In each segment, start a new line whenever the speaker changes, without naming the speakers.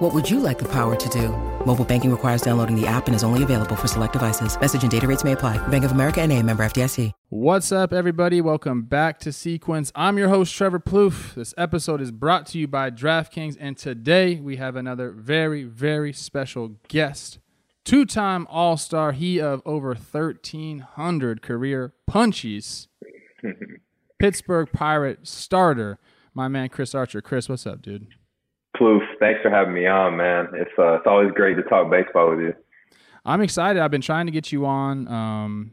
What would you like the power to do? Mobile banking requires downloading the app and is only available for select devices. Message and data rates may apply. Bank of America and a member FDIC.
What's up, everybody? Welcome back to Sequence. I'm your host, Trevor Plouffe. This episode is brought to you by DraftKings, and today we have another very, very special guest. Two time All Star, he of over 1,300 career punchies. Pittsburgh Pirate starter, my man Chris Archer. Chris, what's up, dude?
Plouffe, thanks for having me on, man. It's uh, it's always great to talk baseball with you.
I'm excited. I've been trying to get you on. Um,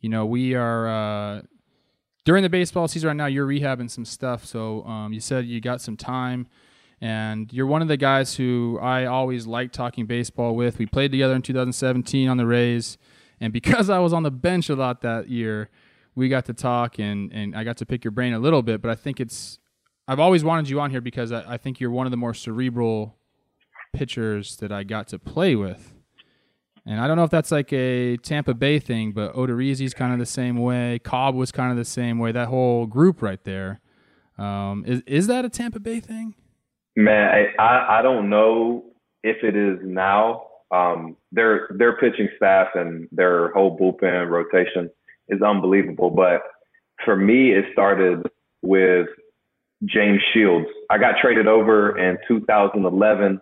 you know, we are uh, during the baseball season right now. You're rehabbing some stuff, so um, you said you got some time, and you're one of the guys who I always like talking baseball with. We played together in 2017 on the Rays, and because I was on the bench a lot that year, we got to talk, and and I got to pick your brain a little bit. But I think it's I've always wanted you on here because I, I, think you're one of the more cerebral pitchers that I got to play with. And I don't know if that's like a Tampa Bay thing, but Odorizzi's kind of the same way. Cobb was kind of the same way. That whole group right there. Um, is is that a Tampa Bay thing?
Man, I, I don't know if it is now. Um, their their pitching staff and their whole bullpen rotation is unbelievable. But for me, it started with James Shields. I got traded over in 2011.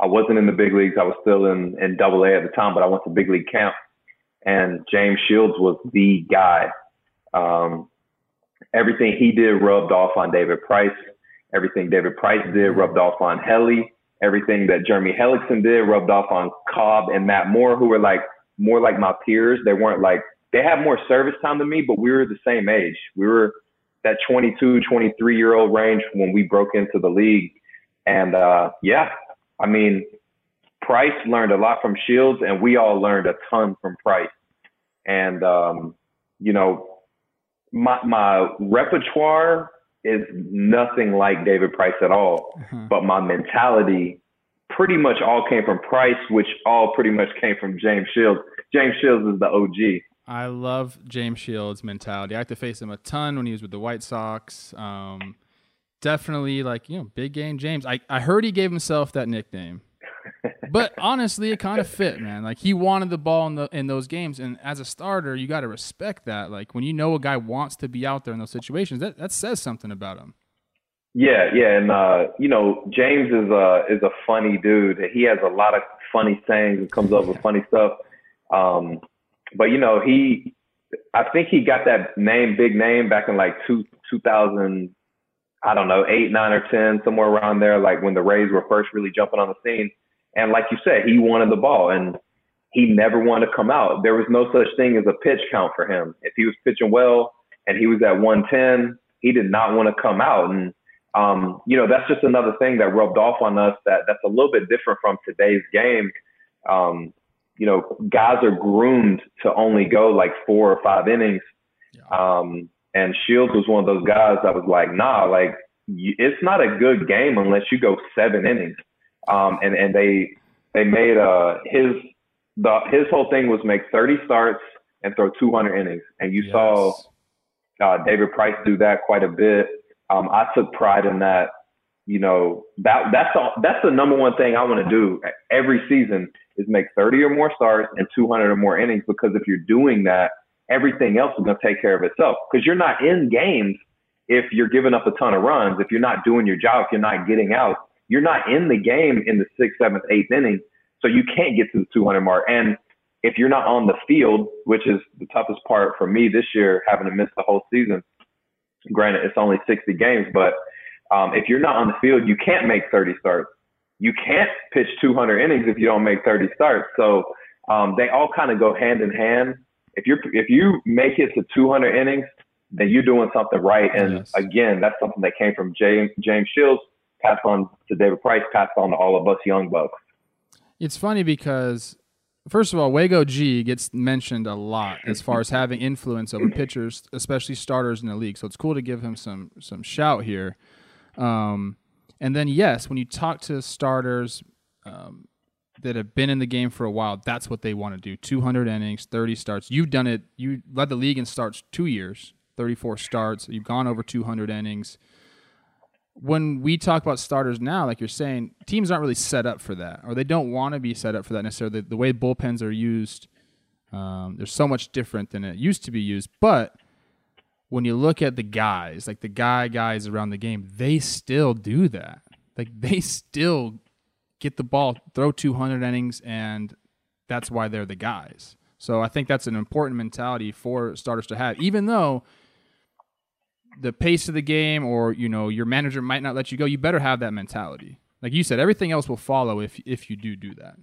I wasn't in the big leagues. I was still in, in double A at the time, but I went to big league camp and James Shields was the guy. Um, everything he did rubbed off on David Price. Everything David Price did rubbed off on Helly. Everything that Jeremy Hellickson did rubbed off on Cobb and Matt Moore, who were like more like my peers. They weren't like, they had more service time than me, but we were the same age. We were that 22, 23 year old range when we broke into the league. And uh, yeah, I mean, Price learned a lot from Shields, and we all learned a ton from Price. And um, you know, my my repertoire is nothing like David Price at all, mm-hmm. but my mentality pretty much all came from Price, which all pretty much came from James Shields. James Shields is the OG.
I love James Shields' mentality. I had to face him a ton when he was with the White Sox. Um, definitely, like you know, big game James. I, I heard he gave himself that nickname, but honestly, it kind of fit, man. Like he wanted the ball in the in those games, and as a starter, you got to respect that. Like when you know a guy wants to be out there in those situations, that that says something about him.
Yeah, yeah, and uh, you know, James is a is a funny dude. He has a lot of funny sayings and comes up with funny stuff. Um, but you know, he, I think he got that name, big name, back in like two, 2000, I don't know, eight, nine, or ten, somewhere around there, like when the Rays were first really jumping on the scene. And like you said, he wanted the ball, and he never wanted to come out. There was no such thing as a pitch count for him. If he was pitching well and he was at 110, he did not want to come out. And um, you know, that's just another thing that rubbed off on us that that's a little bit different from today's game. Um, you know, guys are groomed to only go like four or five innings. Yeah. Um, and Shields was one of those guys that was like, nah, like it's not a good game unless you go seven innings. Um, and, and they, they made, uh, his, the, his whole thing was make 30 starts and throw 200 innings. And you yes. saw, uh, David Price do that quite a bit. Um, I took pride in that you know that that's all, that's the number one thing I want to do every season is make 30 or more starts and 200 or more innings because if you're doing that, everything else is going to take care of itself because you're not in games if you're giving up a ton of runs, if you're not doing your job, if you're not getting out, you're not in the game in the sixth, seventh, eighth inning, so you can't get to the 200 mark. And if you're not on the field, which is the toughest part for me this year, having to miss the whole season. Granted, it's only 60 games, but um, if you're not on the field, you can't make 30 starts. You can't pitch 200 innings if you don't make 30 starts. So um, they all kind of go hand in hand. If you if you make it to 200 innings, then you're doing something right. And yes. again, that's something that came from James James Shields, passed on to David Price, passed on to all of us young bucks.
It's funny because first of all, Wago G gets mentioned a lot as far as having influence over pitchers, especially starters in the league. So it's cool to give him some some shout here. Um, and then yes, when you talk to starters um, that have been in the game for a while, that's what they want to do. 200 innings, 30 starts. You've done it. You led the league in starts two years, 34 starts. You've gone over 200 innings when we talk about starters now, like you're saying, teams aren't really set up for that, or they don't want to be set up for that necessarily. The, the way bullpens are used, um, they're so much different than it used to be used. But when you look at the guys, like the guy guys around the game, they still do that. Like they still get the ball, throw 200 innings, and that's why they're the guys. So I think that's an important mentality for starters to have, even though the pace of the game or you know your manager might not let you go you better have that mentality like you said everything else will follow if if you do do that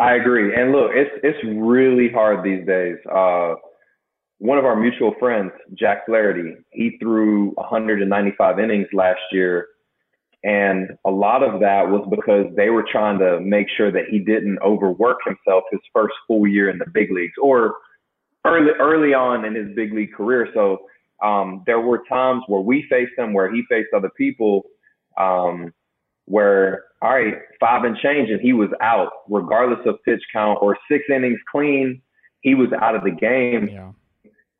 i agree and look it's it's really hard these days uh one of our mutual friends jack flaherty he threw 195 innings last year and a lot of that was because they were trying to make sure that he didn't overwork himself his first full year in the big leagues or early early on in his big league career so um, there were times where we faced him, where he faced other people, um, where all right, five and change, and he was out, regardless of pitch count or six innings clean, he was out of the game.
Yeah.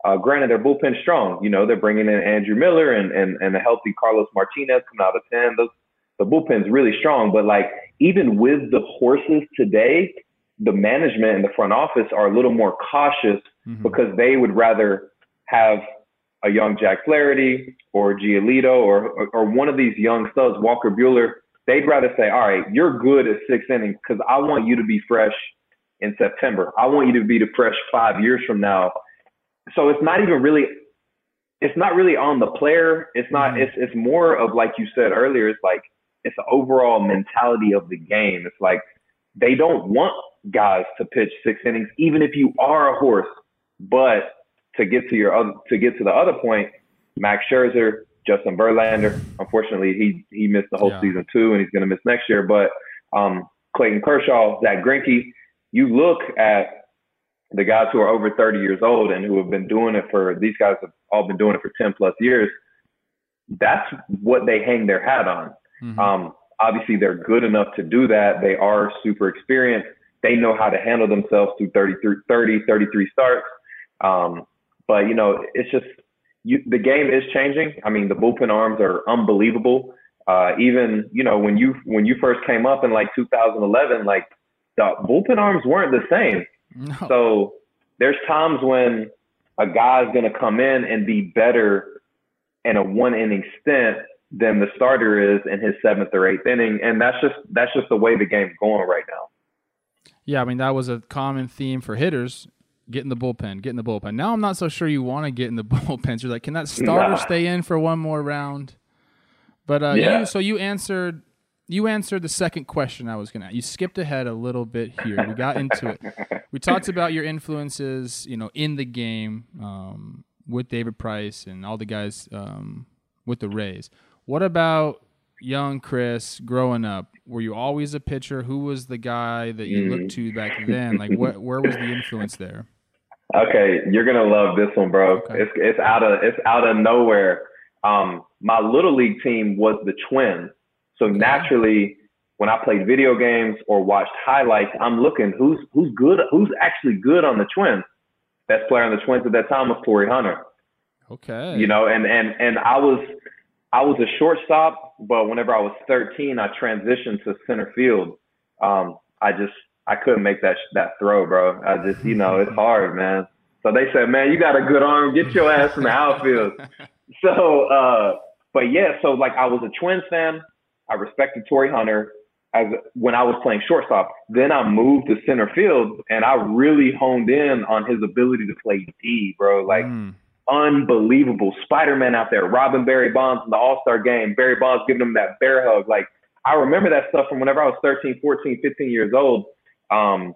Uh, granted, their bullpen strong. You know, they're bringing in Andrew Miller and and and a healthy Carlos Martinez coming out of ten. Those the bullpen's really strong. But like even with the horses today, the management and the front office are a little more cautious mm-hmm. because they would rather have a young Jack Flaherty or Giolito or, or, or one of these young studs, Walker Buehler, they'd rather say, all right, you're good at six innings because I want you to be fresh in September. I want you to be the fresh five years from now. So it's not even really, it's not really on the player. It's not, mm-hmm. it's, it's more of like you said earlier, it's like, it's the overall mentality of the game. It's like they don't want guys to pitch six innings, even if you are a horse, but to get to your other, to get to the other point, Max Scherzer, Justin Verlander. Unfortunately, he he missed the whole yeah. season too, and he's going to miss next year. But um, Clayton Kershaw, Zack Greinke. You look at the guys who are over 30 years old and who have been doing it for these guys have all been doing it for 10 plus years. That's what they hang their hat on. Mm-hmm. Um, obviously, they're good enough to do that. They are super experienced. They know how to handle themselves through 33, 30, 33 starts. Um, but you know, it's just you, the game is changing. I mean, the bullpen arms are unbelievable. Uh, even you know when you when you first came up in like 2011, like the bullpen arms weren't the same. No. So there's times when a guy's going to come in and be better in a one inning stint than the starter is in his seventh or eighth inning, and that's just that's just the way the game's going right now.
Yeah, I mean that was a common theme for hitters get in the bullpen, get in the bullpen. Now I'm not so sure you want to get in the bullpens. You're like, can that starter nah. stay in for one more round? But uh, yeah. you, so you answered you answered the second question I was gonna. You skipped ahead a little bit here. We got into it. We talked about your influences, you know, in the game um, with David Price and all the guys um, with the Rays. What about young Chris growing up? Were you always a pitcher? Who was the guy that you looked to back then? Like, what, where was the influence there?
Okay, you're gonna love this one, bro. Okay. It's it's out of it's out of nowhere. Um, my little league team was the Twins, so naturally, when I played video games or watched highlights, I'm looking who's who's good, who's actually good on the Twins. Best player on the Twins at that time was Torii Hunter.
Okay.
You know, and and and I was I was a shortstop, but whenever I was 13, I transitioned to center field. Um, I just I couldn't make that that throw, bro. I just, you know, it's hard, man. So they said, man, you got a good arm. Get your ass in the outfield. so, uh, but yeah, so like I was a Twins fan. I respected Torii Hunter as when I was playing shortstop. Then I moved to center field, and I really honed in on his ability to play D, bro. Like. Mm. Unbelievable Spider Man out there, Robin Barry Bonds in the All Star game. Barry Bonds giving him that bear hug. Like, I remember that stuff from whenever I was 13, 14, 15 years old. Um,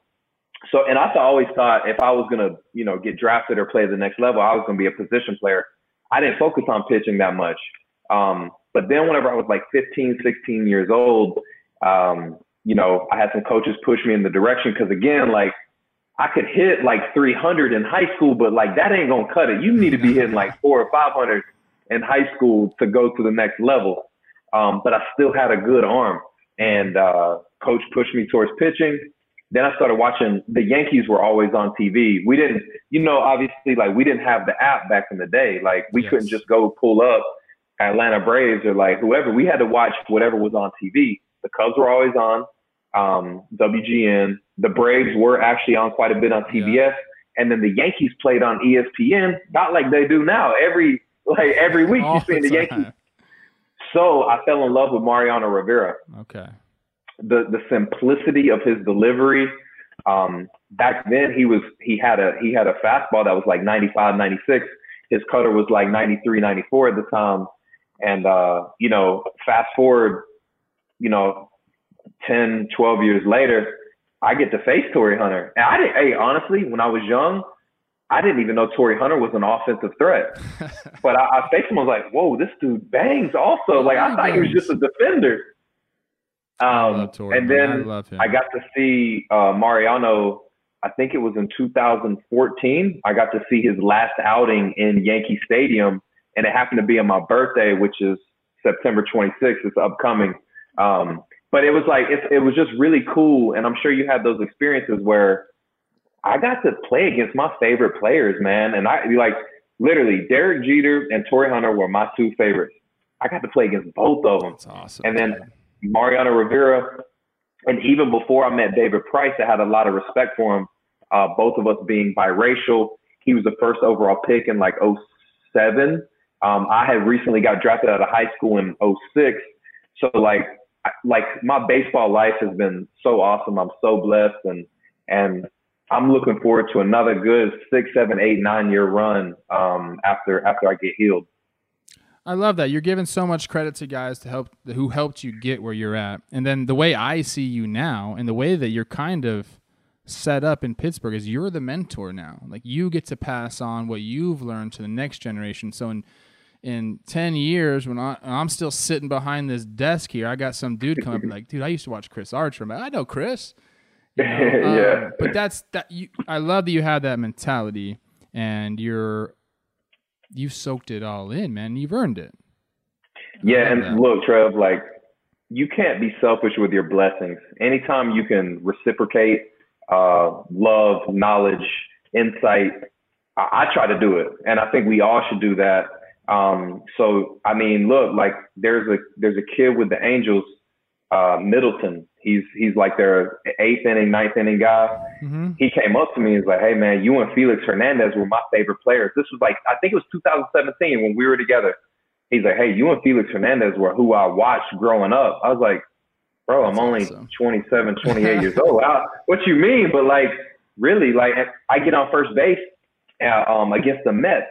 so, and I always thought if I was gonna, you know, get drafted or play the next level, I was gonna be a position player. I didn't focus on pitching that much. Um, but then whenever I was like 15, 16 years old, um, you know, I had some coaches push me in the direction because again, like I could hit like 300 in high school, but like that ain't gonna cut it. You need to be hitting like four or 500 in high school to go to the next level. Um, but I still had a good arm, and uh, coach pushed me towards pitching. Then I started watching. The Yankees were always on TV. We didn't, you know, obviously like we didn't have the app back in the day. Like we yes. couldn't just go pull up Atlanta Braves or like whoever. We had to watch whatever was on TV. The Cubs were always on um, WGN. The Braves were actually on quite a bit on TBS, yeah. and then the Yankees played on ESPN, not like they do now. Every like every week you see the, Yankees. So I fell in love with Mariano Rivera.
Okay.
The the simplicity of his delivery. Um, back then he was he had a he had a fastball that was like 95, 96. His cutter was like 93, 94 at the time. And uh, you know, fast forward, you know, 10, 12 years later, I get to face Torii Hunter. And I didn't, hey, honestly, when I was young, I didn't even know Torii Hunter was an offensive threat. but I, I faced him, I was like, whoa, this dude bangs also. Like, I thought he was just a defender. Um, and then I, I, got to see uh, Mariano, I think it was in 2014. I got to see his last outing in Yankee Stadium, and it happened to be on my birthday, which is September 26th. It's upcoming. Um, but it was like it, it was just really cool, and I'm sure you had those experiences where I got to play against my favorite players, man. And I like literally Derek Jeter and Torii Hunter were my two favorites. I got to play against both of them.
That's awesome.
And then Mariano Rivera, and even before I met David Price, I had a lot of respect for him. Uh, both of us being biracial. He was the first overall pick in like 07. Um, I had recently got drafted out of high school in 06. So like like my baseball life has been so awesome. I'm so blessed and and I'm looking forward to another good six, seven, eight, nine year run um, after after I get healed.
I love that you're giving so much credit to guys to help who helped you get where you're at, and then the way I see you now, and the way that you're kind of set up in Pittsburgh is you're the mentor now. Like you get to pass on what you've learned to the next generation. So in in 10 years when I, am still sitting behind this desk here, I got some dude come up and like, dude, I used to watch Chris Archer. Like, I know Chris.
You know? yeah.
Um, but that's that. You, I love that you have that mentality and you're, you've soaked it all in, man. You've earned it.
Yeah. And that. look, Trev, like you can't be selfish with your blessings. Anytime you can reciprocate, uh, love, knowledge, insight, I, I try to do it. And I think we all should do that um, so I mean, look, like there's a there's a kid with the Angels, uh, Middleton. He's he's like their eighth inning, ninth inning guy. Mm-hmm. He came up to me and was like, "Hey man, you and Felix Hernandez were my favorite players." This was like I think it was 2017 when we were together. He's like, "Hey, you and Felix Hernandez were who I watched growing up." I was like, "Bro, I'm only awesome. 27, 28 years old. I, what you mean?" But like, really, like I get on first base uh, um, against the Mets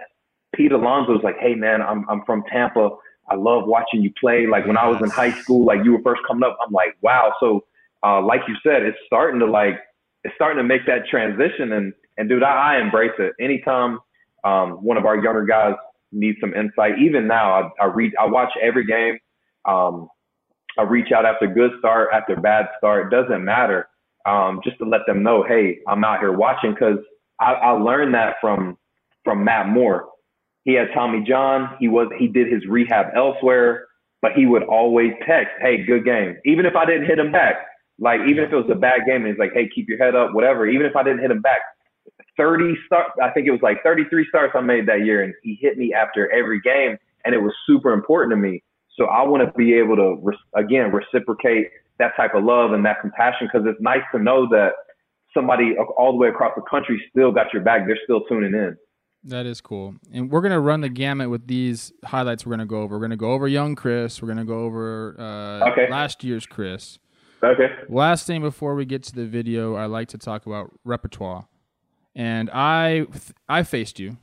Pete Alonso was like, "Hey man, I'm I'm from Tampa. I love watching you play. Like when I was in high school, like you were first coming up. I'm like, wow. So, uh, like you said, it's starting to like it's starting to make that transition. And and dude, I, I embrace it. Anytime um, one of our younger guys needs some insight, even now, I, I read, I watch every game. Um, I reach out after good start, after bad start. Doesn't matter. Um, just to let them know, hey, I'm out here watching because I, I learned that from from Matt Moore. He had Tommy John. He was he did his rehab elsewhere, but he would always text, "Hey, good game," even if I didn't hit him back. Like even if it was a bad game, he's like, "Hey, keep your head up," whatever. Even if I didn't hit him back, 30 start. I think it was like 33 starts I made that year, and he hit me after every game, and it was super important to me. So I want to be able to re- again reciprocate that type of love and that compassion because it's nice to know that somebody all the way across the country still got your back. They're still tuning in.
That is cool. And we're going to run the gamut with these highlights we're going to go over. We're going to go over young Chris. We're going to go over uh, okay. last year's Chris.
Okay.
Last thing before we get to the video, I like to talk about repertoire. And I I faced you.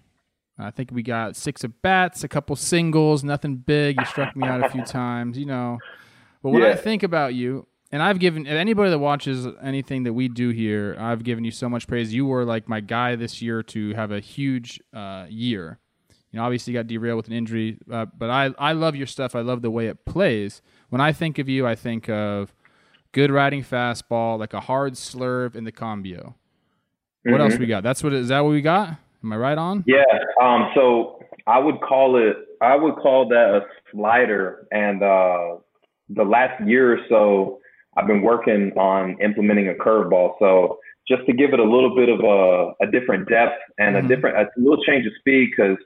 I think we got six at bats, a couple singles, nothing big. You struck me out a few times, you know. But when yeah. I think about you, and I've given anybody that watches anything that we do here, I've given you so much praise. You were like my guy this year to have a huge uh, year. You know, obviously you got derailed with an injury, uh, but I I love your stuff. I love the way it plays. When I think of you, I think of good riding fastball, like a hard slurve in the cambio. What else
Mhm.
we got? That's what is that what we got? Am I right on?
Yeah. Um. So I would call it. I would call that a slider. And uh, the last year or so, I've been working on implementing a curveball. So just to give it a little bit of a, a different depth and
Mhm.
a different, a little change of speed, because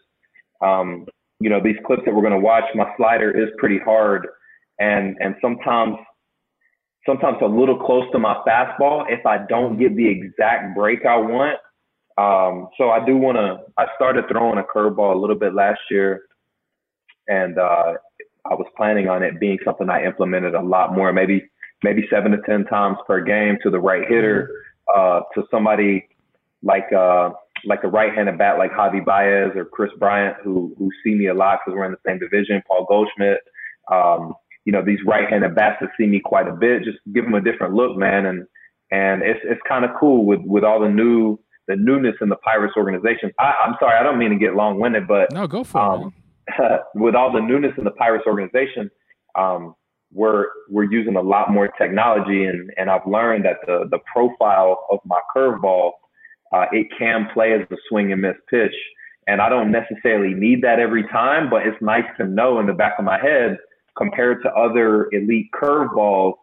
um, you know these clips that we're going to watch, my slider is pretty hard, and and sometimes. Sometimes a little close to my fastball if I don't get the exact break I want. Um, so I do want to. I started throwing a curveball a little bit last year, and uh, I was planning on it being something I implemented a lot more, maybe maybe seven to ten times per game to the right hitter, uh, to somebody like uh, like a right-handed bat like Javi Baez or Kris Bryant, who who see me a lot because we're in the same division. Paul Goldschmidt, um, you know, these right-handed bats that see me quite a bit. Just give them a different look, man, and and it's it's kind of cool with with all the new the newness in the Pirates organization. I, I'm sorry, I don't mean to get long-winded, but
No, go for it.
um,
man.
with all the newness in the Pirates organization, um, we're we're using a lot more technology, and and I've learned that the the profile of my curveball, uh, it can play as a swing and miss pitch, and I don't necessarily need that every time, but it's nice to know in the back of my head compared to other elite curveballs,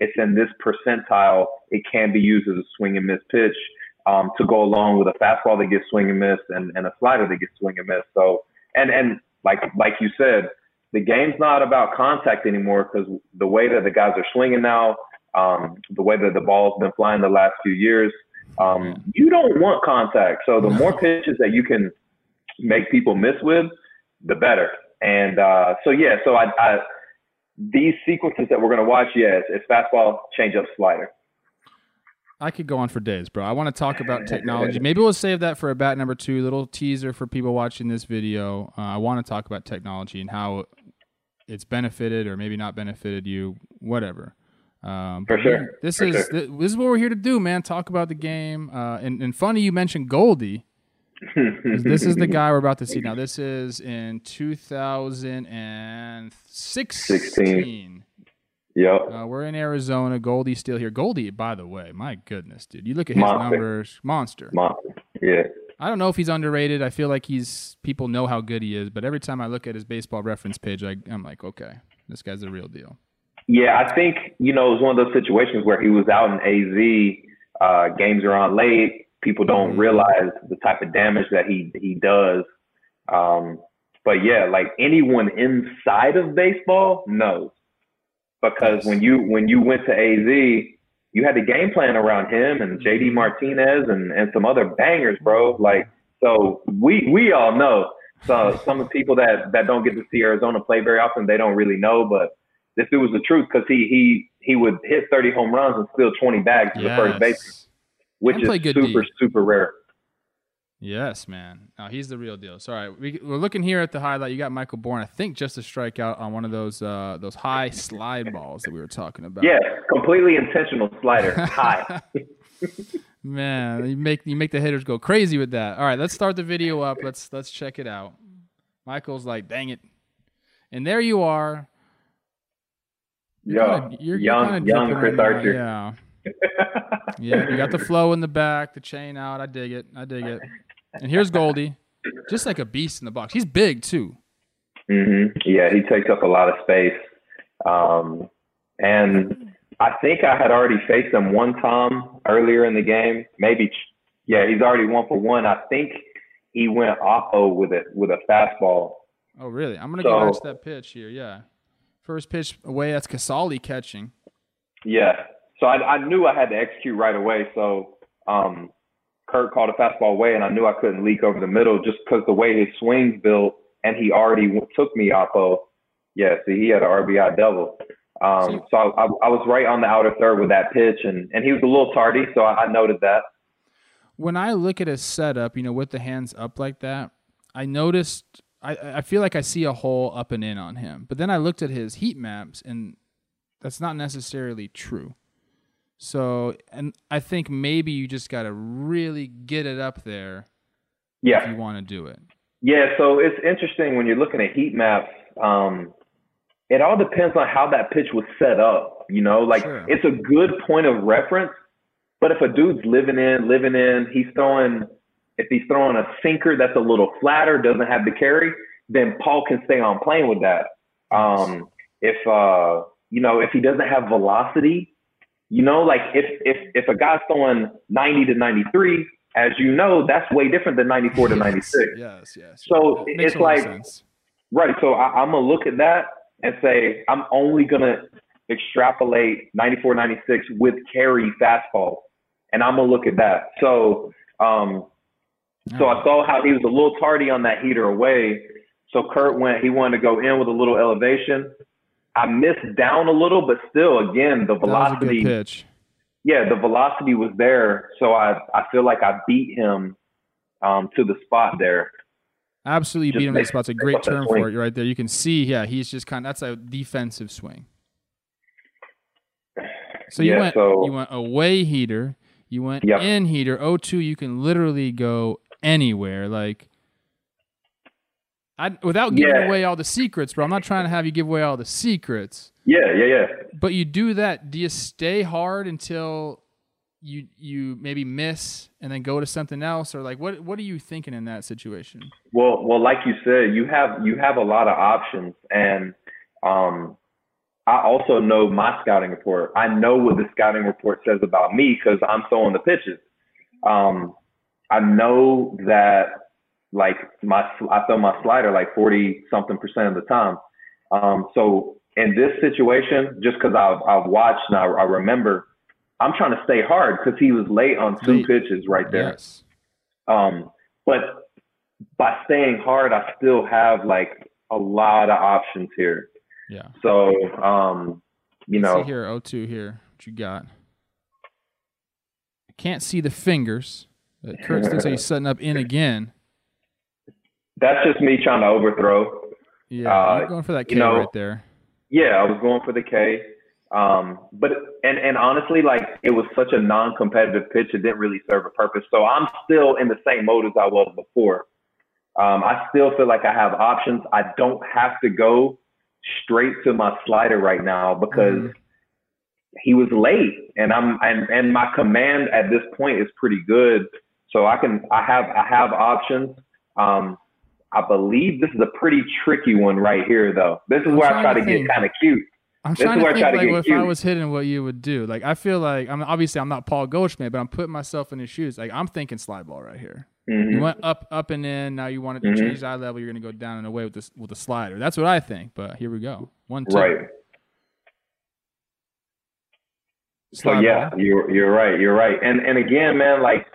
it's in this percentile. It can be used as a swing and miss pitch. Um, to go along with a fastball that gets swing and miss and, and a slider that gets swing and miss. So, and, and like, like you said, the game's not about contact anymore because the way that the guys are swinging now, um, the way that the ball's been flying the last few years, um, you don't want contact. So the more pitches that you can make people miss with, the better. And uh, so yeah, so I, I these sequences that we're gonna watch, yes, it's fastball, changeup, slider.
I could go on for days, bro. I want to talk about technology. Maybe we'll save that for a bat number two. Little teaser for people watching this video. Uh, I want to talk about technology and how it's benefited or maybe not benefited you, whatever. Um,
For sure.
This
For
is
sure.
th- this is what we're here to do, man. Talk about the game. Uh, and, and funny you mentioned Goldie. this is the guy we're about to see now. This is in 2016. 16.
Yep.
Uh, we're in Arizona. Goldie's still here. Goldie, by the way, my goodness, dude. You look at his
Monster.
numbers, monster.
Monster. Yeah.
I don't know if he's underrated. I feel like he's people know how good he is, but every time I look at his baseball reference page, I, I'm like, okay, this guy's the real deal.
Yeah, I think you know it was one of those situations where he was out in AZ. Uh, games are on late. People don't
Mhm.
realize the type of damage that he he does. Um, but yeah, like anyone inside of baseball knows because when you when you went to AZ, you had the game plan around him and JD Martinez and and some other bangers, bro. Like so, we we all know. So some of the people that that don't get to see Arizona play very often, they don't really know, but this dude was the truth because he he he would hit 30 home runs and steal 20 bags to the first base, which is super super rare.
Yes, man. No, he's the real deal. Sorry, we, we're looking here at the highlight. You got Michael Bourn. I think just a strikeout on one of those uh, those high slide balls that we were talking about.
Yeah, completely intentional slider, high.
Man, you make you make the hitters go crazy with that. All right, let's start the video up. Let's let's check it out. Michael's like, "Dang it!" And there you are. You're
Yo,
kinda- you're-
young young Chris
right now, Yeah, yeah. You got the flow in the back, the chain out. I dig it. I dig it. And here's Goldie, just like a beast in the box. He's big too.
Mm-hmm. Yeah, he takes up a lot of space. Um, and I think I had already faced him one time earlier in the game. Maybe, yeah, he's already one for one. I think he went oppo with it with a fastball.
Oh, really? I'm gonna
So-
go watch that pitch here. Yeah, first pitch away. That's Casali catching.
Yeah. So I, I knew I had to execute right away. So um, Curt called a fastball away, and I knew I couldn't leak over the middle just because the way his swing's built, and he already took me oppo. Yeah, see, he had an RBI double. Um, so I, I, I was right on the outer third with that pitch, and, and he was a little tardy, so I, I noted that.
when I look at his setup, you know, with the hands up like that, I noticed I, I feel like I see a hole up and in on him. But then I looked at his heat maps and that's not necessarily true. So and I think maybe you just gotta really get it up there
Yeah.
if you want to do it.
Yeah, so it's interesting when you're looking at heat maps. Um, it all depends on how that pitch was set up. You know, like
Sure.
it's a good point of reference, But if a dude's living in, living in, he's throwing, if he's throwing a sinker that's a little flatter, doesn't have the carry, then Paul can stay on playing with that. Um, if uh, you know, if he doesn't have velocity, you know, like if if if a guy's throwing 90 to 93, as you know, that's way different than 94 to 96.
Yes, yes.
So
It
it's
a lot of
like right. So I, I'm gonna look at that and say I'm only gonna extrapolate 94, 96 with carry fastball, and I'm gonna look at that. So um, so I saw how he was a little tardy on that heater away. So Curt went, he wanted to go in with a little elevation. I missed down a little, but still, again, the
that was a good
velocity,
pitch.
yeah, the velocity was there. So I, I feel like I beat him um, to the spot there.
Absolutely
Just
beat him to the spot. It's a great term for it right there. You can see, yeah, he's just kind of that's a defensive swing. So you
Yeah,
went
so-
you went away heater, you went
Yep.
in heater. O2, you can literally go anywhere. Like I without giving
Yeah.
away all the secrets, bro. I'm not trying to have you give away all the secrets.
Yeah, yeah, yeah.
But you do that. Do you stay hard until you you maybe miss and then go to something else, or like what what are you thinking in that situation?
Well, well, like you said, you have you have a lot of options, and um, I also know my scouting report. I know what the scouting report says about me because I'm throwing the pitches. Um, I know that like my I throw my slider like forty something percent of the time. Um, so in this situation, just because I've I've watched and I, I remember, I'm trying to stay hard because he was late on two pitches right there.
Yes.
Um, but by staying hard, I still have like a lot of options here.
Yeah.
So, um, you
Let's
know,
see here, O2 here. What you got? I can't see the fingers. But Curt looks like he's setting up in again.
That's just me trying to overthrow.
Yeah,
Uh,
you're going for that K
you know-
right there.
Yeah, I was going for the K. Um, but and and honestly, like it was such a non-competitive pitch, it didn't really serve a purpose. So I'm still in the same mode as I was before. Um, I still feel like I have options. I don't have to go straight to my slider right now because
Mhm.
he was late, and I'm and and my command at this point is pretty good. So I can I have I have options. Um, I believe this is a pretty tricky one right here, though. This is
I'm
where I try
to
to
think.
get kind of cute.
I'm
This
trying
is
to
where I
think
try to
like
get
if I was hitting what you would do. Like I feel like I'm obviously I'm not Paul Goldschmidt, but I'm putting myself in his shoes. Like I'm thinking slide ball right here. You
Mhm.
went up, up and in. Now you wanted to
Mhm.
change the eye level. You're going to go down and away with this with the slider. That's what I think. But here we go. One, two.
Right. So yeah,
ball.
you're you're right. You're right. And and again, man, like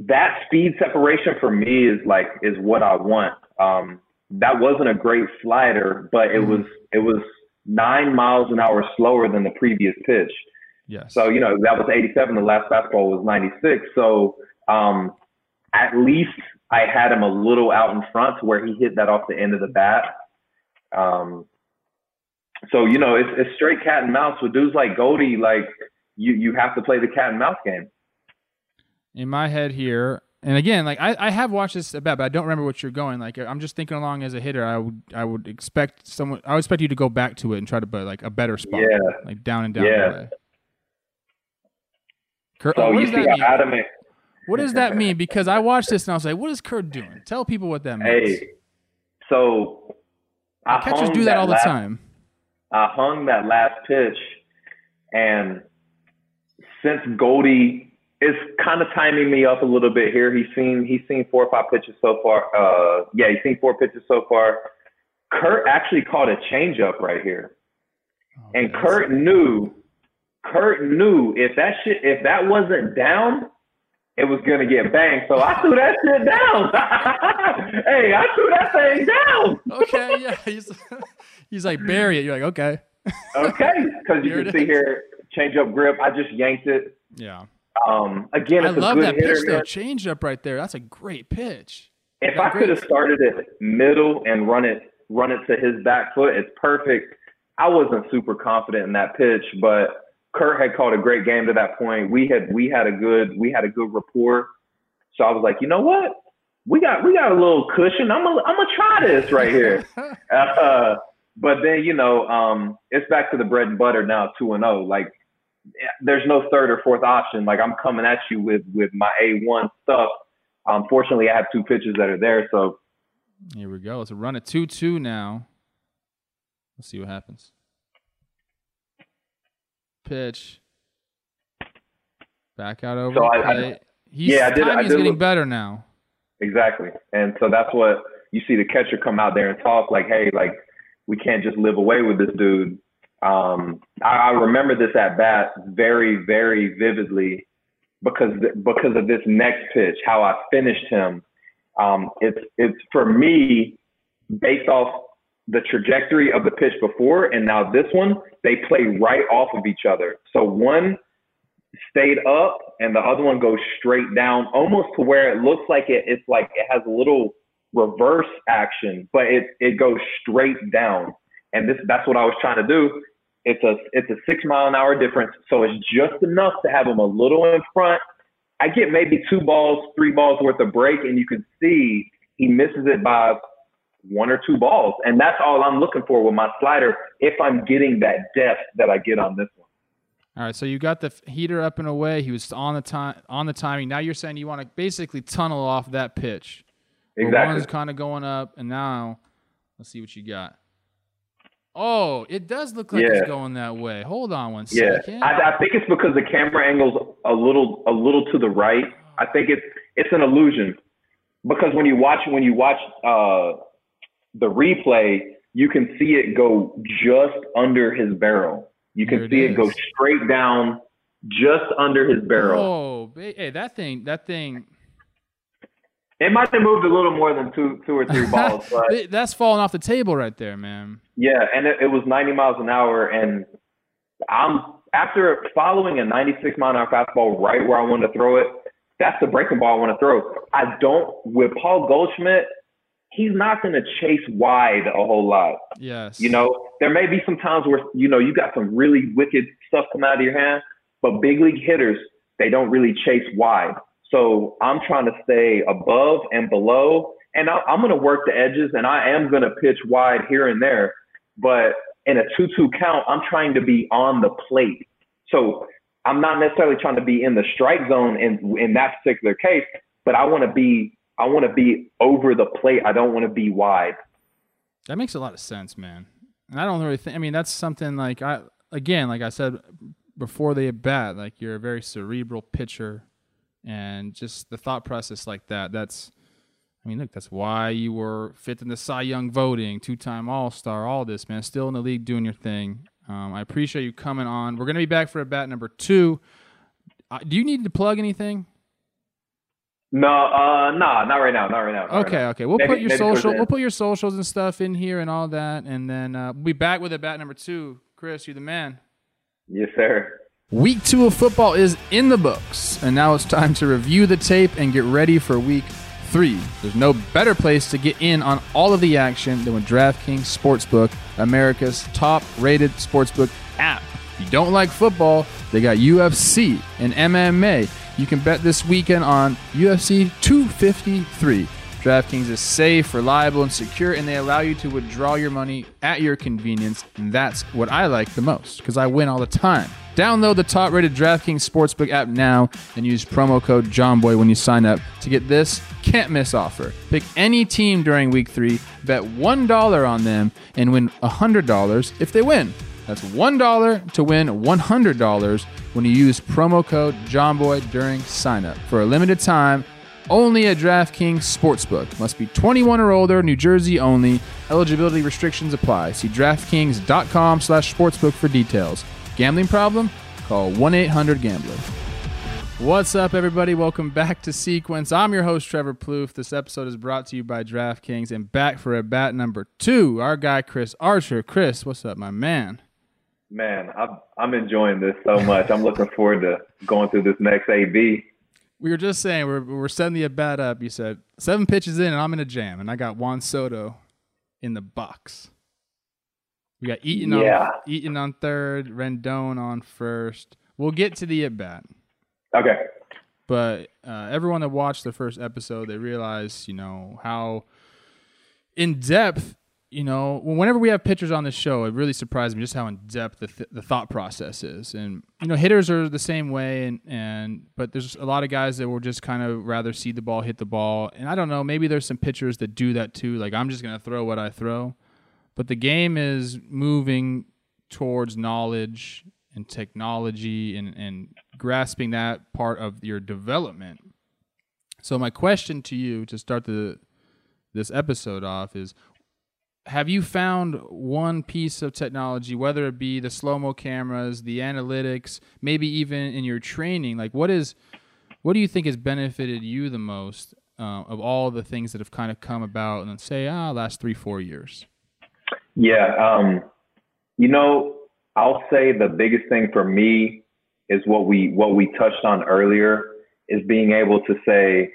that speed separation for me is like is what I want. Um, that wasn't a great slider, but it
Mhm.
was it was nine miles an hour slower than the previous pitch.
Yes.
So you know that was 87. The last fastball was 96. So um, at least I had him a little out in front to where he hit that off the end of the bat. Um, so you know it's, it's straight cat and mouse with dudes like Goldie. Like you you have to play the cat and mouse game.
In my head here, and again, like I, I have watched this a bit, but I don't remember what you're going. Like I'm just thinking along as a hitter, I would I would expect someone I would expect you to go back to it and try to put like a better spot.
Yeah.
Like down and down
Yeah.
the way. Curt,
So
oh, what
you
does
see
that
how adamant.
What does that mean? Because I watched this and I was like, what is Curt doing? Tell people what that means.
Hey, so I
Catchers do that all the time.
I hung that last pitch, and since Goldie is kind of timing me up a little bit here, he's seen he's seen four or five pitches so far. Uh, yeah, he's seen four pitches so far. Curt actually caught a changeup right here,
Oh,
and Curt knew. Curt knew if that shit if that wasn't down, it was gonna get banged. So I threw that shit down. hey, I threw that thing down.
Okay, yeah. He's, he's like, bury it. You're like, okay.
Okay, because you can see
is.
here, change up grip. I just yanked it.
Yeah.
Um, again,
I
it's a
love
good
that pitch, though. Change up right there. That's a great pitch.
If I could have started it middle and run it, run it to his back foot, it's perfect. I wasn't super confident in that pitch, but Curt had called a great game to that point. We had we had a good we had a good rapport. So I was like, you know what? We got we got a little cushion. I'm gonna I'm gonna try this right here. Uh, but then you know, um, it's back to the bread and butter now, two and zero. Like there's no third or fourth option. Like I'm coming at you with with my A1 stuff. Um, Unfortunately, I have two pitches that are there. So
here we go. It's a run at two two now. Let's see what happens. Pitch. Back out over. So I, I, He's, yeah, I did. I did getting look, better now.
Exactly, and so that's what you see the catcher come out there and talk like, "Hey, like we can't just live away with this dude." Um, I, I remember this at bat very, very vividly because because of this next pitch, how I finished him. Um, it's it's for me based off the trajectory of the pitch before and now this one, they play right off of each other. So one stayed up and the other one goes straight down, almost to where it looks like it, it's like it has a little reverse action, but it, it goes straight down. And this that's what I was trying to do. It's a it's a six mile an hour difference, so it's just enough to have him a little in front. I get maybe two balls, three balls worth of break, and you can see he misses it by one or two balls, and that's all I'm looking for with my slider. If I'm getting that depth that I get on this one.
All right, so you got the heater up and away. He was on the time on the timing. Now you're saying you want to basically tunnel off that pitch.
Exactly.
One's kind of going up, and now let's see what you got. Oh, it does look like yeah. it's going that way. Hold on one
yeah.
second.
I, I think it's because the camera angle's a little a little to the right. I think it's it's an illusion because when you watch when you watch uh, the replay, you can see it go just under his barrel. You can see it, it go straight down just under his barrel.
Oh, hey, that thing, that thing.
It might have moved a little more than two, two or three balls. But
that's falling off the table right there, man.
Yeah, and it, it was 90 miles an hour, and I'm after following a 96 mile an hour fastball right where I want to throw it. That's the breaking ball I want to throw. I don't with Paul Goldschmidt he's not going to chase wide a whole lot.
Yes.
You know, there may be some times where, you know, you got some really wicked stuff come out of your hand, but big league hitters, they don't really chase wide. So I'm trying to stay above and below, and I, am going to work the edges, and I am going to pitch wide here and there. But in a 2 2 count, I'm trying to be on the plate. So I'm not necessarily trying to be in the strike zone in, in that particular case, but I want to be I want to be over the plate. I don't want to be wide.
That makes a lot of sense, man. And I don't really think. I mean, that's something like I again, like I said before they bat, like you're a very cerebral pitcher, and just the thought process like that. That's, I mean, look, that's why you were fifth in the Cy Young voting, two-time All-Star, all this, man. Still in the league doing your thing. Um, I appreciate you coming on. We're gonna be back for a bat number two. Uh, do you need to plug anything?
No, uh, nah, not right now, not right now.
Not okay, right now. okay. We'll maybe, put your social, we'll put your socials and stuff in here and all that, and then uh, we'll be back with a bat number two. Chris, you're the man.
Yes, sir.
Week two of football is in the books, and now it's time to review the tape and get ready for week three. There's no better place to get in on all of the action than with DraftKings Sportsbook, America's top-rated sportsbook app. If you don't like football, they got UFC and MMA you can bet this weekend on UFC 253. DraftKings is safe, reliable, and secure, and they allow you to withdraw your money at your convenience. And that's what I like the most because I win all the time. Download the top rated DraftKings Sportsbook app now and use promo code JOHNBOY when you sign up to get this can't miss offer. Pick any team during week three, bet $1 on them, and win $100 if they win. That's $1 to win $100 when you use promo code JOHNBOY during signup. For a limited time, only at DraftKings Sportsbook. Must be 21 or older, New Jersey only. Eligibility restrictions apply. See DraftKings.com slash sportsbook for details. Gambling problem? Call 1-800-GAMBLER. What's up, everybody? Welcome back to Sequence. I'm your host, Trevor Plouffe. This episode is brought to you by DraftKings and back for a bat number two, our guy, Chris Archer. Chris, what's up, my man?
Man, I'm I'm enjoying this so much. I'm looking forward to going through this next AB.
We were just saying we're we're setting the at bat up. You said seven pitches in, and I'm in a jam, and I got Juan Soto in the box. We got Eaton yeah. on Eaton on third, Rendon on first. We'll get to the at bat.
Okay.
But uh, everyone that watched the first episode, they realize, you know, how in depth you know, whenever we have pitchers on the show, it really surprised me just how in depth the, th- the thought process is. And you know, hitters are the same way, and and but there's a lot of guys that will just kind of rather see the ball, hit the ball. And I don't know, maybe there's some pitchers that do that too. Like I'm just gonna throw what I throw. But the game is moving towards knowledge and technology and, and grasping that part of your development. So my question to you to start the this episode off is have you found one piece of technology, whether it be the slow mo cameras, the analytics, maybe even in your training? Like, what is, what do you think has benefited you the most uh, of all the things that have kind of come about in, say, ah, last three, four years?
Yeah, um, you know, I'll say the biggest thing for me is what we what we touched on earlier is being able to say,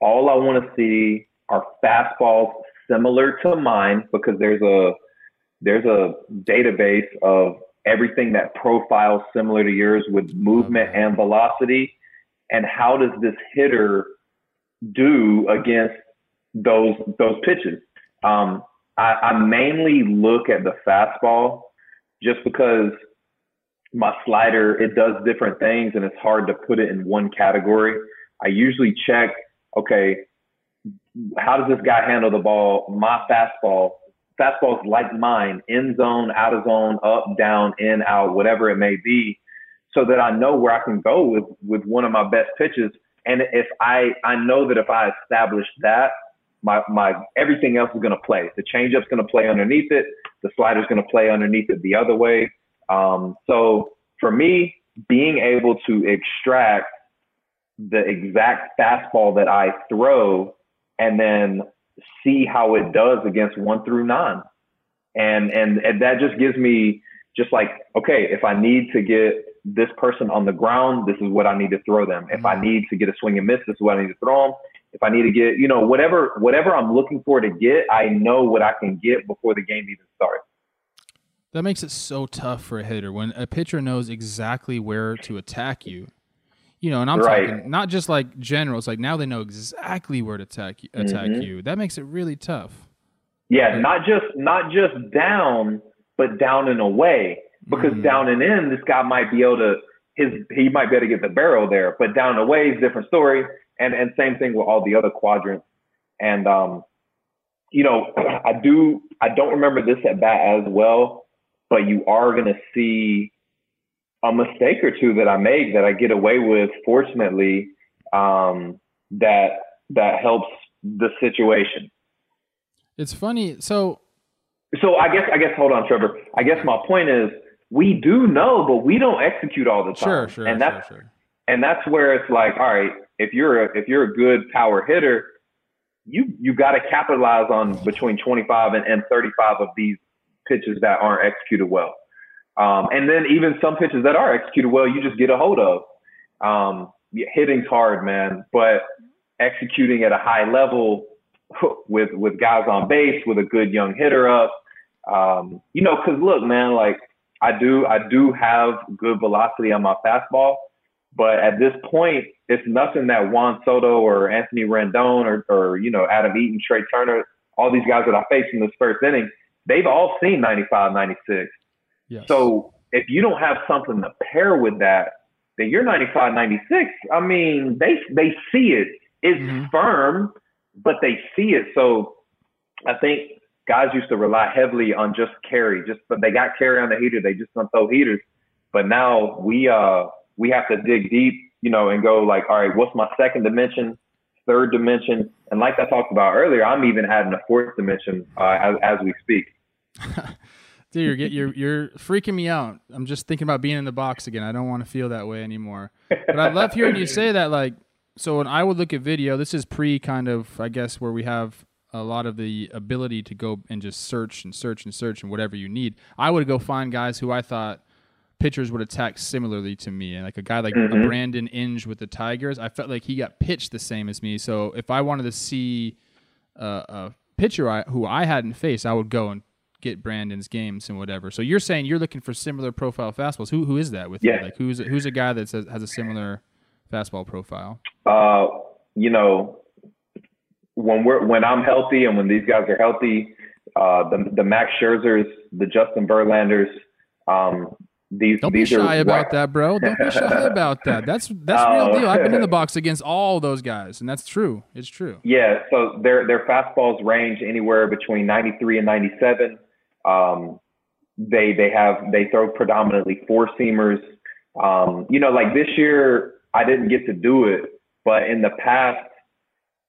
all I want to see are fastballs similar to mine because there's a there's a database of everything that profiles similar to yours with movement and velocity. And how does this hitter do against those those pitches? Um, I, I mainly look at the fastball just because my slider it does different things and it's hard to put it in one category. I usually check okay how does this guy handle the ball? My fastball, fastballs like mine, in zone, out of zone, up, down, in, out, whatever it may be, so that I know where I can go with with one of my best pitches. And if I I know that if I establish that, my my everything else is going to play. The changeup's going to play underneath it. The slider's going to play underneath it the other way. Um, so for me, being able to extract the exact fastball that I throw and then see how it does against one through nine. And, and, and that just gives me just like, okay, if I need to get this person on the ground, this is what I need to throw them. If I mm-hmm. need to get a swing and miss, this is what I need to throw them. If I need to get, you know, whatever, whatever I'm looking for to get, I know what I can get before the game even starts.
That makes it so tough for a hitter when a pitcher knows exactly where to attack you you know, and I'm right. talking not just like generals. Like now they know exactly where to attack attack mm-hmm. you. That makes it really tough.
Yeah, not just not just down, but down and away. Because mm-hmm. down and in, this guy might be able to his he might be able to get the barrel there, but down and away is different story. And and same thing with all the other quadrants. And um, you know, I do I don't remember this at bat as well, but you are gonna see a mistake or two that I make that I get away with, fortunately, um, that that helps the situation.
It's funny. So,
so I guess I guess hold on, Trevor. I guess my point is we do know, but we don't execute all the time.
Sure, sure,
and that's
sure, sure.
and that's where it's like, all right, if you're a if you're a good power hitter, you you got to capitalize on between 25 and, and 35 of these pitches that aren't executed well. Um, and then even some pitches that are executed well, you just get a hold of. Um, hitting's hard, man, but executing at a high level with with guys on base, with a good young hitter up, um, you know, because look, man, like I do I do have good velocity on my fastball, but at this point, it's nothing that Juan Soto or Anthony Rendon or or you know Adam Eaton, Trea Turner, all these guys that I faced in this first inning, they've all seen 95, 96.
Yes.
So if you don't have something to pair with that, then you're 95, 96. I mean, they they see it. It's mm-hmm. firm, but they see it. So I think guys used to rely heavily on just carry, just but they got carry on the heater. They just don't throw heaters. But now we uh we have to dig deep, you know, and go like, all right, what's my second dimension, third dimension, and like I talked about earlier, I'm even adding a fourth dimension uh, as as we speak.
Dude, you're, you're you're freaking me out. I'm just thinking about being in the box again. I don't want to feel that way anymore. But I love hearing you say that. Like, so when I would look at video, this is pre kind of, I guess, where we have a lot of the ability to go and just search and search and search and whatever you need. I would go find guys who I thought pitchers would attack similarly to me, and like a guy like mm-hmm. Brandon Inge with the Tigers, I felt like he got pitched the same as me. So if I wanted to see uh, a pitcher I, who I hadn't faced, I would go and get Brandon's games and whatever. So you're saying you're looking for similar profile fastballs. Who who is that with
yeah.
you? Like who's who's a guy that says, has a similar fastball profile?
Uh, you know, when we're when I'm healthy and when these guys are healthy, uh, the the Max Scherzers, the Justin Verlanders. Um, these
Don't
these
be shy
are
about that, bro. Don't be shy about that. That's that's
Oh.
real deal. I've been in the box against all those guys, and that's true. It's true.
Yeah, so their their fastballs range anywhere between 93 and 97. Um, they they have they throw predominantly four seamers. Um, you know, like this year I didn't get to do it, but in the past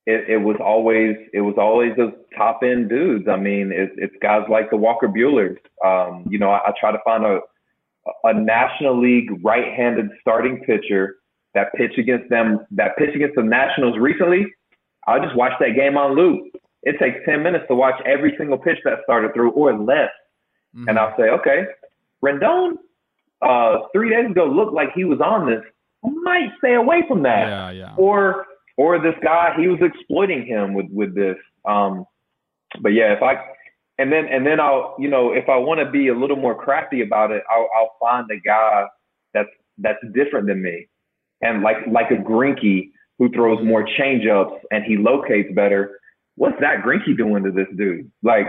it, it was always it was always those top end dudes. I mean, it, it's guys like the Walker Buehlers. Um, you know, I, I try to find a a National League right-handed starting pitcher that pitch against them that pitch against the Nationals recently. I'll just watch that game on loop. It takes 10 minutes to watch every single pitch that started through or less.
Mhm.
And I'll say, okay, Rendon, uh, three days ago looked like he was on this. I might stay away from that.
yeah, yeah.
Or, or this guy, he was exploiting him with, with this. Um, but yeah, if I, and then, and then I'll, you know, if I want to be a little more crafty about it, I'll, I'll find a guy that's, that's different than me. And like, like a Greinke who throws more changeups and he locates better. What's Zach Greinke doing to this dude? Like,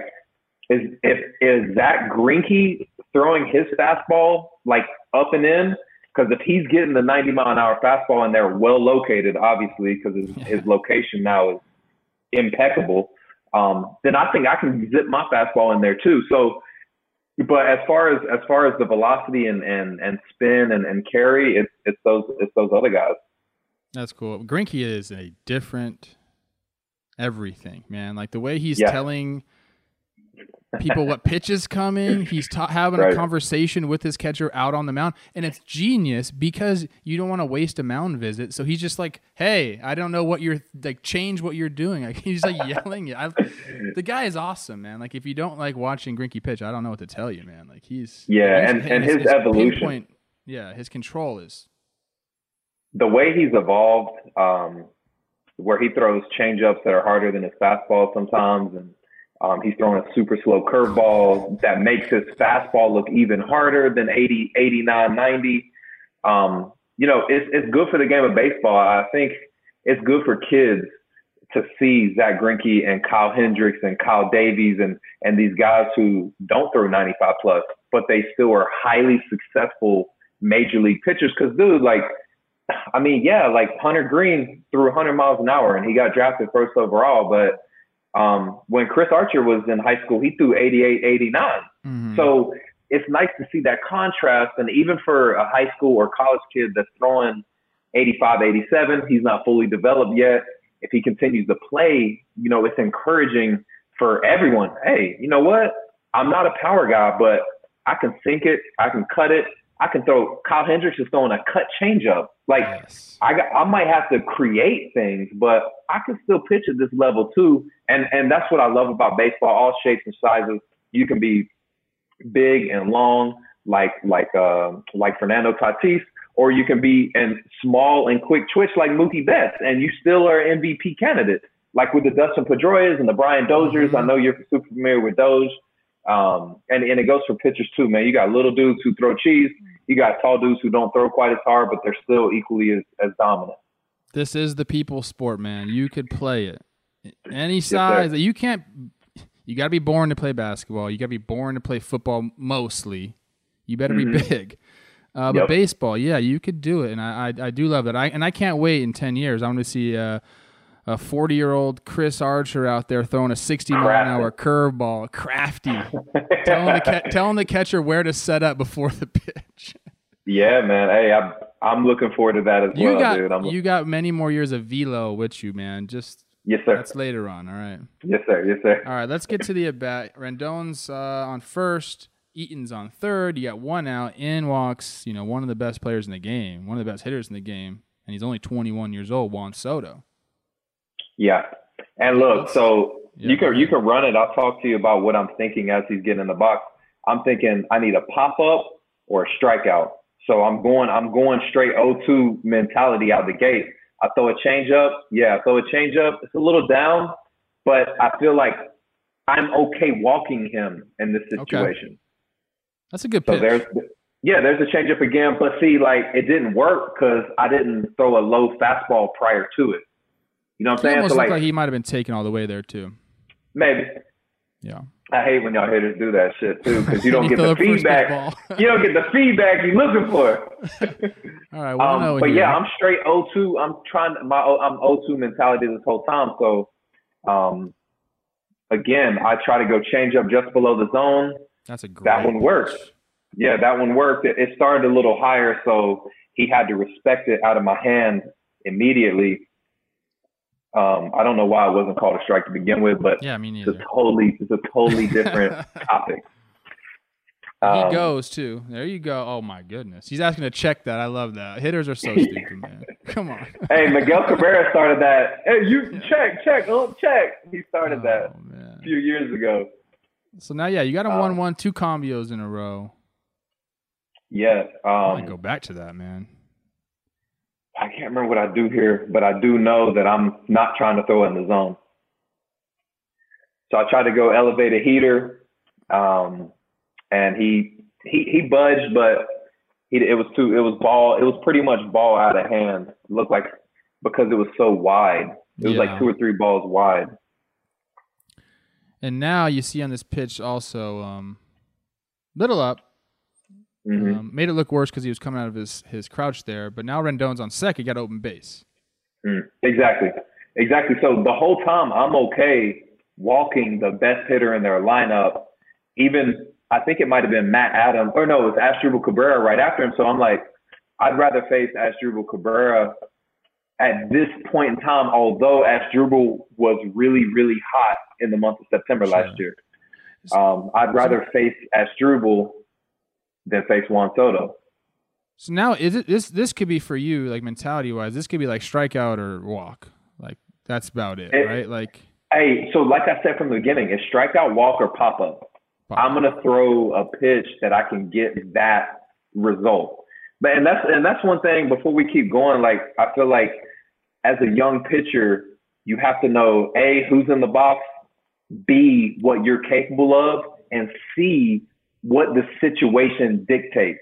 is if is Zach Greinke throwing his fastball like up and in? Because if he's getting the 90 mile an hour fastball and they're well located, obviously, because his, his location now is impeccable, um, then I think I can zip my fastball in there too. So, but as far as as far as the velocity and and, and spin and, and carry, it's it's those it's those other guys.
That's cool. Greinke is a different everything, man. Like the way he's
Yeah.
telling people what pitch is coming. He's ta- having
Right.
a conversation with his catcher out on the mound, and it's genius because you don't want to waste a mound visit. So he's just like, "Hey, I don't know what you're like. Change what you're doing." Like he's like yelling. I, the guy is awesome, man. Like if you don't like watching Greinke pitch, I don't know what to tell you, man. Like he's
Yeah,
he's-
and- and his evolution.
pinpoint- yeah, his control is
the way he's evolved, um, where he throws changeups that are harder than his fastball sometimes, and um, he's throwing a super slow curveball that makes his fastball look even harder than 80, 89, 90. Um, you know, it's, it's good for the game of baseball. I think it's good for kids to see Zach Greinke and Kyle Hendricks and Kyle Davies and, and these guys who don't throw 95 plus, but they still are highly successful major league pitchers. Cause dude, like, I mean, yeah, like Hunter Greene threw 100 miles an hour and he got drafted first overall. But um, when Chris Archer was in high school, he threw 88, 89.
Mhm.
So it's nice to see that contrast. And even for a high school or college kid that's throwing 85, 87, he's not fully developed yet. If he continues to play, you know, it's encouraging for everyone. Hey, you know what? I'm not a power guy, but I can sink it. I can cut it. I can throw. Kyle Hendricks is throwing a cut changeup. Like
yes.
I got, I might have to create things, but I can still pitch at this level too. And and that's what I love about baseball. All shapes and sizes. You can be big and long, like like uh, like Fernando Tatis, or you can be and small and quick twitch like Mookie Betts, and you still are an MVP candidate. Like with the Dustin Pedroias and the Brian Doziers. I know you're super familiar with those. Um, and, and it goes for pitchers too, man. You got little dudes who throw cheese. You got tall dudes who don't throw quite as hard, but they're still equally as, as dominant.
This is the people sport, man. You could play it any size. you can't. You got to be born to play basketball. You got to be born to play football. Mostly, you better be big. Uh, but
Mm-hmm. Yep.
baseball, yeah, you could do it, and I, I, I do love that. I and I can't wait in ten years. I want to see uh, a forty-year-old Chris Archer out there throwing a sixty mile an hour curveball, crafty, telling the ca- telling the catcher where to set up before the pitch.
Yeah, man. Hey, I'm I'm looking forward to that as
You
well,
got
dude. I'm,
you got many more years of velo with you, man. Just
yes, sir.
that's later on. All right.
Yes, sir. Yes, sir.
All right, let's get to the at bat. Rendon's uh, on first, Eaton's on third. You got one out. In walks, you know, one of the best players in the game, one of the best hitters in the game, and he's only 21 years old. Juan Soto.
Yeah. And look, so
Yeah,
you can you can run it. I'll talk to you about what I'm thinking as he's getting in the box. I'm thinking I need a pop up or a strikeout. So I'm going I'm going straight 0-2 mentality out the gate. I throw a change up. Yeah, I throw a change up. It's a little down, but I feel like I'm okay walking him in this
Okay.
situation.
That's a good
So
pitch.
there's yeah, there's a change up again, but see, like it didn't work because I didn't throw a low fastball prior to it. You know what I'm saying?
almost
So like,
like he might have been taken all the way there too.
maybe,
Yeah.
I hate when y'all hitters do that shit too, because you don't get the feedback. you don't get the feedback you're looking for.
All right, well, um,
but here. yeah, I'm straight 0-2. I'm trying my I'm 0-2 mentality this whole time. So, um, again, I try to go change up just below the zone.
That's a great
that one worked. Yeah, that one worked. It, it started a little higher, so he had to respect it out of my hand immediately. Um, I don't know why it wasn't called a strike to begin with, but
yeah, I mean, it's
a totally, it's a totally different topic.
Um, he goes too. There you go. Oh my goodness, he's asking to check that. I love that. Hitters are so stupid, man. Come on.
hey, Miguel Cabrera started that. Hey, you yeah. check, check, oh, check. He started oh, that man. a few years ago.
So now, yeah, you got a um, one-one, two combos in a row.
Yeah. Um,
I go back to that, man.
I can't remember what I do here, but I do know that I'm not trying to throw in the zone. So I tried to go elevate a heater, um, and he he he budged, but he it was too it was ball it was pretty much ball out of hand. It looked like because it was so wide, it was yeah. like two or three balls wide.
And now you see on this pitch also um, little up, Mm-hmm. Um, made it look worse because he was coming out of his his crouch there. But now Rendon's on second, got open base.
Mm, exactly, exactly. So the whole time I'm okay walking the best hitter in their lineup. Even I think it might have been Matt Adams, or no, it was Asdrubal Cabrera right after him. So I'm like, I'd rather face Asdrubal Cabrera at this point in time. Although Asdrubal was really really hot in the month of September sure. last year, um, I'd rather face Asdrubal than face Juan Soto.
So now is it this this could be for you like mentality wise, this could be like strikeout or walk. Like that's about it, it right? Like
Hey, so like I said from the beginning, it's strikeout, walk, or pop up. Pop I'm gonna throw a pitch that I can get that result. But and that's and that's one thing before we keep going, like I feel like as a young pitcher, you have to know A, who's in the box, B, what you're capable of, and C, what the situation dictates.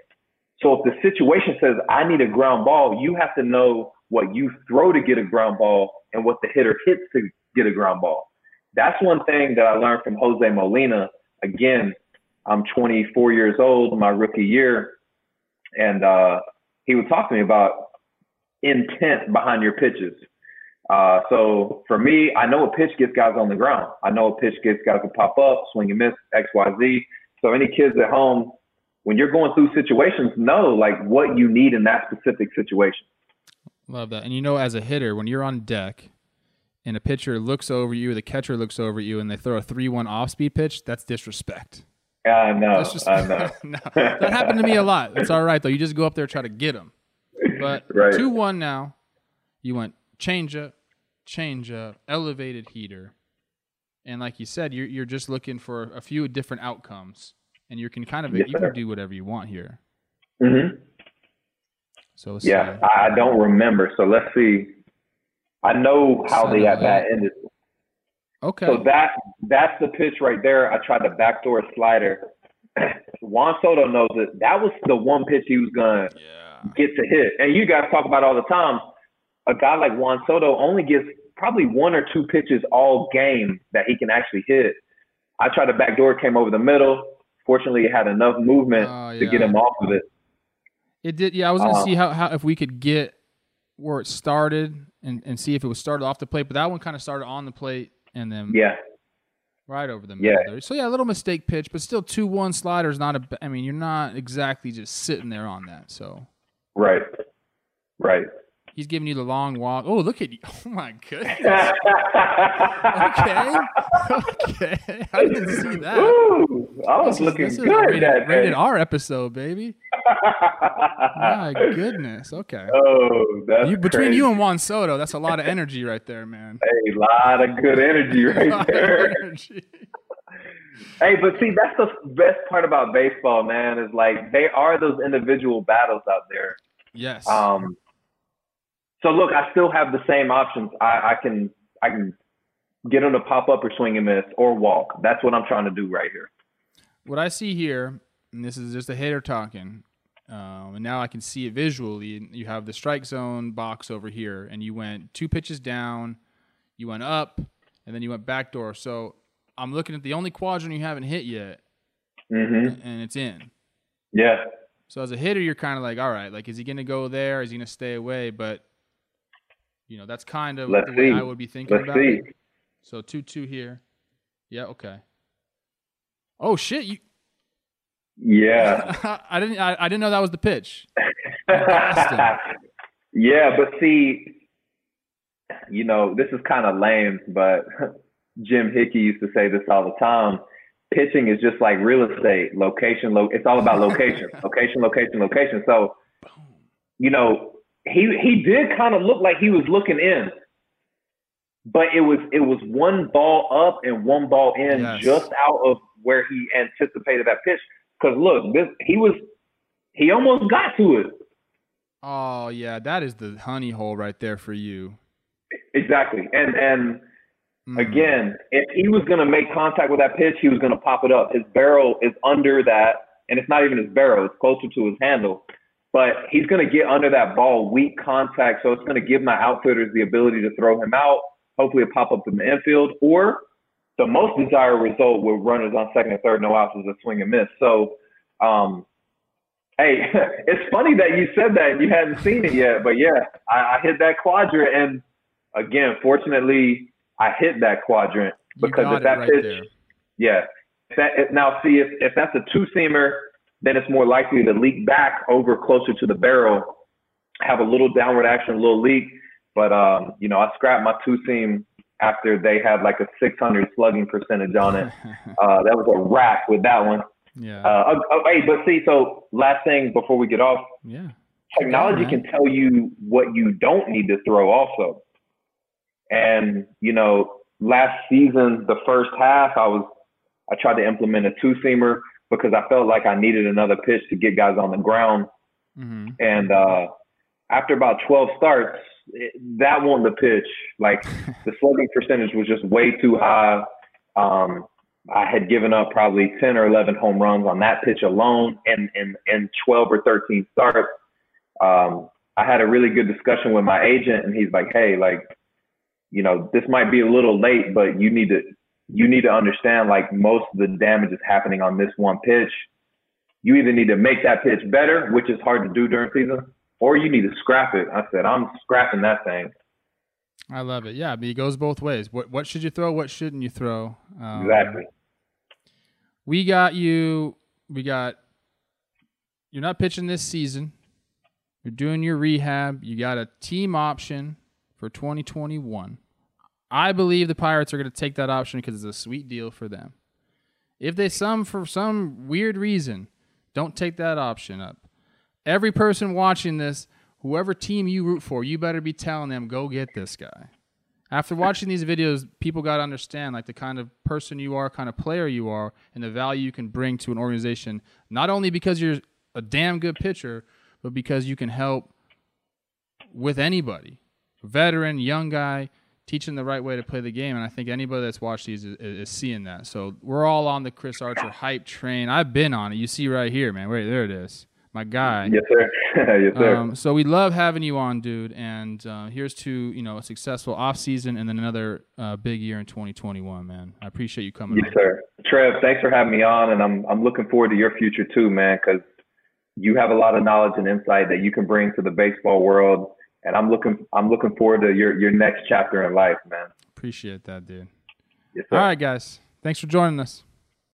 So if the situation says I need a ground ball, you have to know what you throw to get a ground ball and what the hitter hits to get a ground ball. That's one thing that I learned from Jose Molina. Again, I'm 24 years old, my rookie year, and uh, he would talk to me about intent behind your pitches. Uh, so for me, I know a pitch gets guys on the ground. I know a pitch gets guys to pop up, swing and miss, X, Y, Z. So any kids at home, when you're going through situations, know like what you need in that specific situation.
Love that. And you know, as a hitter, when you're on deck and a pitcher looks over you, the catcher looks over you, and they throw a three-one off-speed pitch, that's disrespect.
I know. Just, I know.
no, that happened to me a lot. It's all right though. You just go up there and try to get them. But two-one now. You went change up, change up, elevated heater and like you said, you're you're just looking for a few different outcomes, and you can kind of yes, you can do whatever you want here.
Mm-hmm.
So
yeah, see. I don't remember. So let's see. I know how they at that ended.
Okay.
So that that's the pitch right there. I tried the backdoor slider. Juan Soto knows it. That was the one pitch he was gonna yeah. get to hit. And you guys talk about all the time. A guy like Juan Soto only gets probably one or two pitches all game that he can actually hit. I tried a backdoor, came over the middle. Fortunately, it had enough movement uh, yeah. to get him off of it.
It did. Yeah, I was gonna uh, see how, how if we could get where it started and, and see if it was started off the plate, but that one kind of started on the plate and then
yeah,
right over the middle
yeah.
there. So yeah, a little mistake pitch, but still two one slider is not a. I mean, you're not exactly just sitting there on that. So
right, right.
He's giving you the long walk. Oh, look at you. Oh, my goodness. okay. Okay. I didn't see that.
Ooh, I was this looking is, good
rated, that rated R episode, baby. my goodness. Okay.
Oh, that's
you, Between
crazy.
you and Juan Soto, that's a lot of energy right there, man.
A lot of good energy right there. Energy. Hey, but see, that's the best part about baseball, man, is like they are those individual battles out there.
Yes.
Um, so look, I still have the same options. I, I can I can get them to pop up or swing and miss or walk. That's what I'm trying to do right here.
What I see here, and this is just a hitter talking, um, and now I can see it visually. You have the strike zone box over here, and you went two pitches down, you went up, and then you went back door. So I'm looking at the only quadrant you haven't hit yet,
hmm
and it's in.
Yeah.
So as a hitter, you're kind of like, all right, like is he going to go there? Is he going to stay away? But you know, that's kind of
Let's
the way
see.
I would be thinking
Let's
about
see.
it. So two two here. Yeah. Okay. Oh shit! You.
Yeah.
I didn't. I, I didn't know that was the pitch.
Yeah, but see, you know, this is kind of lame, but Jim Hickey used to say this all the time. Pitching is just like real estate, location. Lo- it's all about location, location, location, location. So, you know, he he did kind of look like he was looking in, but it was it was one ball up and one ball in,
Yes.
just out of where he anticipated that pitch. Because look, this he was he almost got to it.
Oh yeah, that is the honey hole right there for you.
Exactly. And and
Mhm.
again, if he was gonna make contact with that pitch, he was gonna pop it up. His barrel is under that, and it's not even his barrel, it's closer to his handle. But he's gonna get under that ball, weak contact, so it's gonna give my outfitters the ability to throw him out, hopefully a pop up in the infield, or the most desired result with runners on second and third, no outs is a swing and miss. So um Hey, it's funny that you said that and you hadn't seen it yet, but yeah, I, I hit that quadrant, and again, fortunately, I hit that quadrant because if that
right
pitch,
there.
yeah, if that if, now see if if that's a two seamer, then it's more likely to leak back over closer to the barrel, have a little downward action, a little leak. But um, you know, I scrapped my two seam after they had like a 600 slugging percentage on it. Uh, that was a wrap with that one.
yeah.
Uh, oh, oh, hey, but see, so last thing before we get off,
yeah.
technology
man.
can tell you what you don't need to throw also. And, you know, last season, the first half, I was, I tried to implement a two seamer because I felt like I needed another pitch to get guys on the ground.
hmm
And, uh, after about 12 starts, it, that wasn't the pitch. Like the slugging percentage was just way too high. Um, I had given up probably 10 or 11 home runs on that pitch alone and in, in 12 or 13 starts. Um, I had a really good discussion with my agent and he's like, Hey, like, you know, this might be a little late, but you need to, you need to understand like most of the damage is happening on this one pitch. You either need to make that pitch better, which is hard to do during season, or you need to scrap it. I said, I'm scrapping that thing.
I love it. Yeah, but it goes both ways. What what should you throw? What shouldn't you throw? Um,
Exactly.
We got you. We got. You're not pitching this season. You're doing your rehab. You got a team option for 2021. I believe the Pirates are going to take that option because it's a sweet deal for them. If they some for some weird reason don't take that option up, every person watching this, whoever team you root for, you better be telling them go get this guy. After watching these videos, people got to understand like the kind of person you are, kind of player you are, and the value you can bring to an organization. Not only because you're a damn good pitcher, but because you can help with anybody, veteran, young guy, teaching the right way to play the game. And I think anybody that's watched these is, is seeing that. So we're all on the Chris Archer hype train. I've been on it. You see right here, man. Wait, there it is. My guy.
Yes, sir. yes, sir.
Um, so we love having you on, dude. And uh, here's to you know a successful off season and then another uh, big year in 2021, man. I appreciate you coming.
yes,
on.
sir. Trev, thanks for having me on, and I'm I'm looking forward to your future too, man, because you have a lot of knowledge and insight that you can bring to the baseball world, and I'm looking I'm looking forward to your your next chapter in life, man.
Appreciate that, dude.
Yes.
All right, guys. Thanks for joining us.